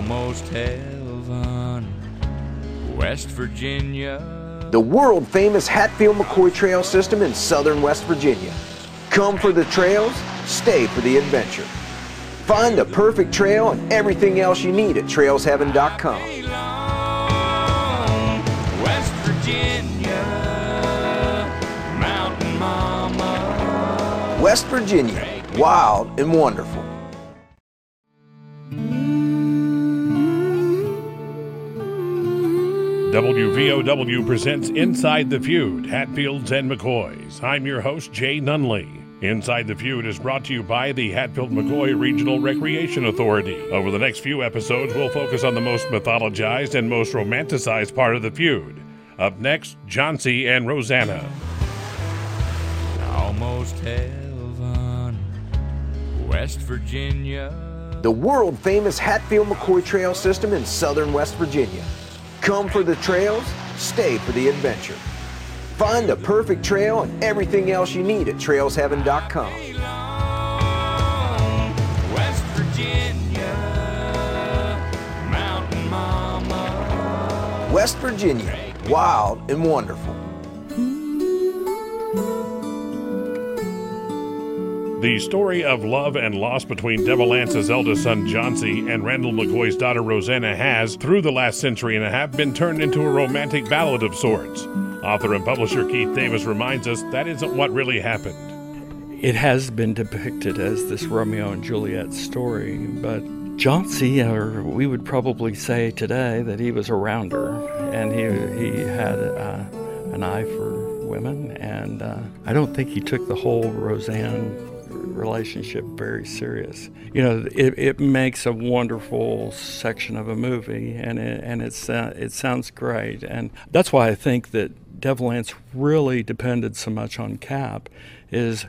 Almost heaven, West Virginia. The world famous Hatfield McCoy Trail System in southern West Virginia. Come for the trails, stay for the adventure. Find the perfect trail and everything else you need at trailsheaven.com. West Virginia, Mountain Mama. West Virginia, wild and wonderful. WVOW presents Inside the Feud, Hatfields and McCoys. I'm your host, Jay Nunley. Inside the Feud is brought to you by the Hatfield McCoy Regional Recreation Authority. Over the next few episodes, we'll focus on the most mythologized and most romanticized part of the feud. Up next, Johnse and Roseanna. Almost heaven, West Virginia. The world famous Hatfield McCoy Trail System in southern West Virginia. Come for the trails, stay for the adventure. Find the perfect trail and everything else you need at trailsheaven.com. West Virginia, West Virginia, wild and wonderful. The story of love and loss between Devil Lance's eldest son Johnse and Randall McCoy's daughter Roseanna has, through the last century and a half, been turned into a romantic ballad of sorts. Author and publisher Keith Davis reminds us that isn't what really happened. It has been depicted as this Romeo and Juliet story, but Johnse, or we would probably say today that he was a rounder, and he he had uh, an eye for women, and uh, I don't think he took the whole Roseanne relationship very serious. You know, it, it makes a wonderful section of a movie, and it, and it's uh, it sounds great, and that's why I think that Devil Lance really depended so much on Cap, is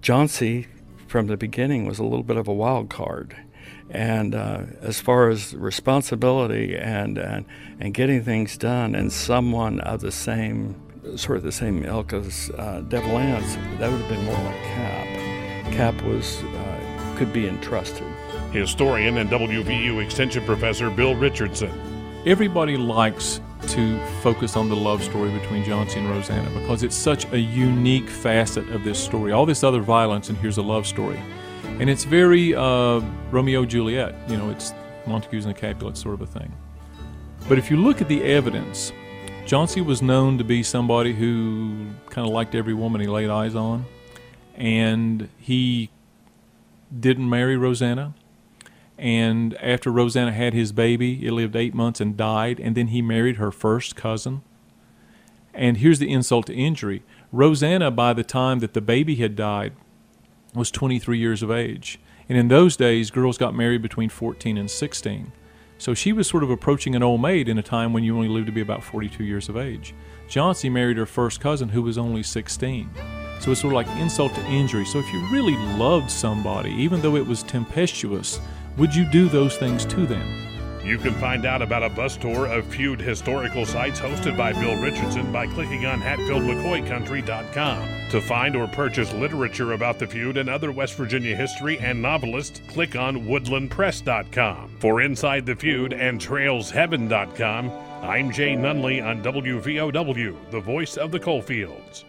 Johnse from the beginning was a little bit of a wild card. And uh, as far as responsibility and, and and getting things done, and someone of the same sort of the same ilk as uh, Devil Lance, that would have been more like Cap. Cap was uh, could be entrusted. Historian and WVU Extension Professor Bill Richardson. Everybody likes to focus on the love story between Johnse and Roseanna because it's such a unique facet of this story. All this other violence, and here's a love story. And it's very uh, Romeo Juliet. You know, it's Montagues and the Capulets sort of a thing. But if you look at the evidence, Johnse was known to be somebody who kind of liked every woman he laid eyes on. And he didn't marry Roseanna. And after Roseanna had his baby, it lived eight months and died. And then he married her first cousin. And here's the insult to injury Roseanna, by the time that the baby had died, was 23 years of age. And in those days, girls got married between 14 and 16. So she was sort of approaching an old maid in a time when you only lived to be about 42 years of age. Johnse married her first cousin, who was only 16. So it's sort of like insult to injury. So if you really loved somebody, even though it was tempestuous, would you do those things to them? You can find out about a bus tour of feud historical sites hosted by Bill Richardson by clicking on HatfieldMcCoyCountry.com. To find or purchase literature about the feud and other West Virginia history and novelists, click on WoodlandPress.com. For Inside the Feud and TrailsHeaven.com, I'm Jay Nunley on WVOW, the voice of the coalfields.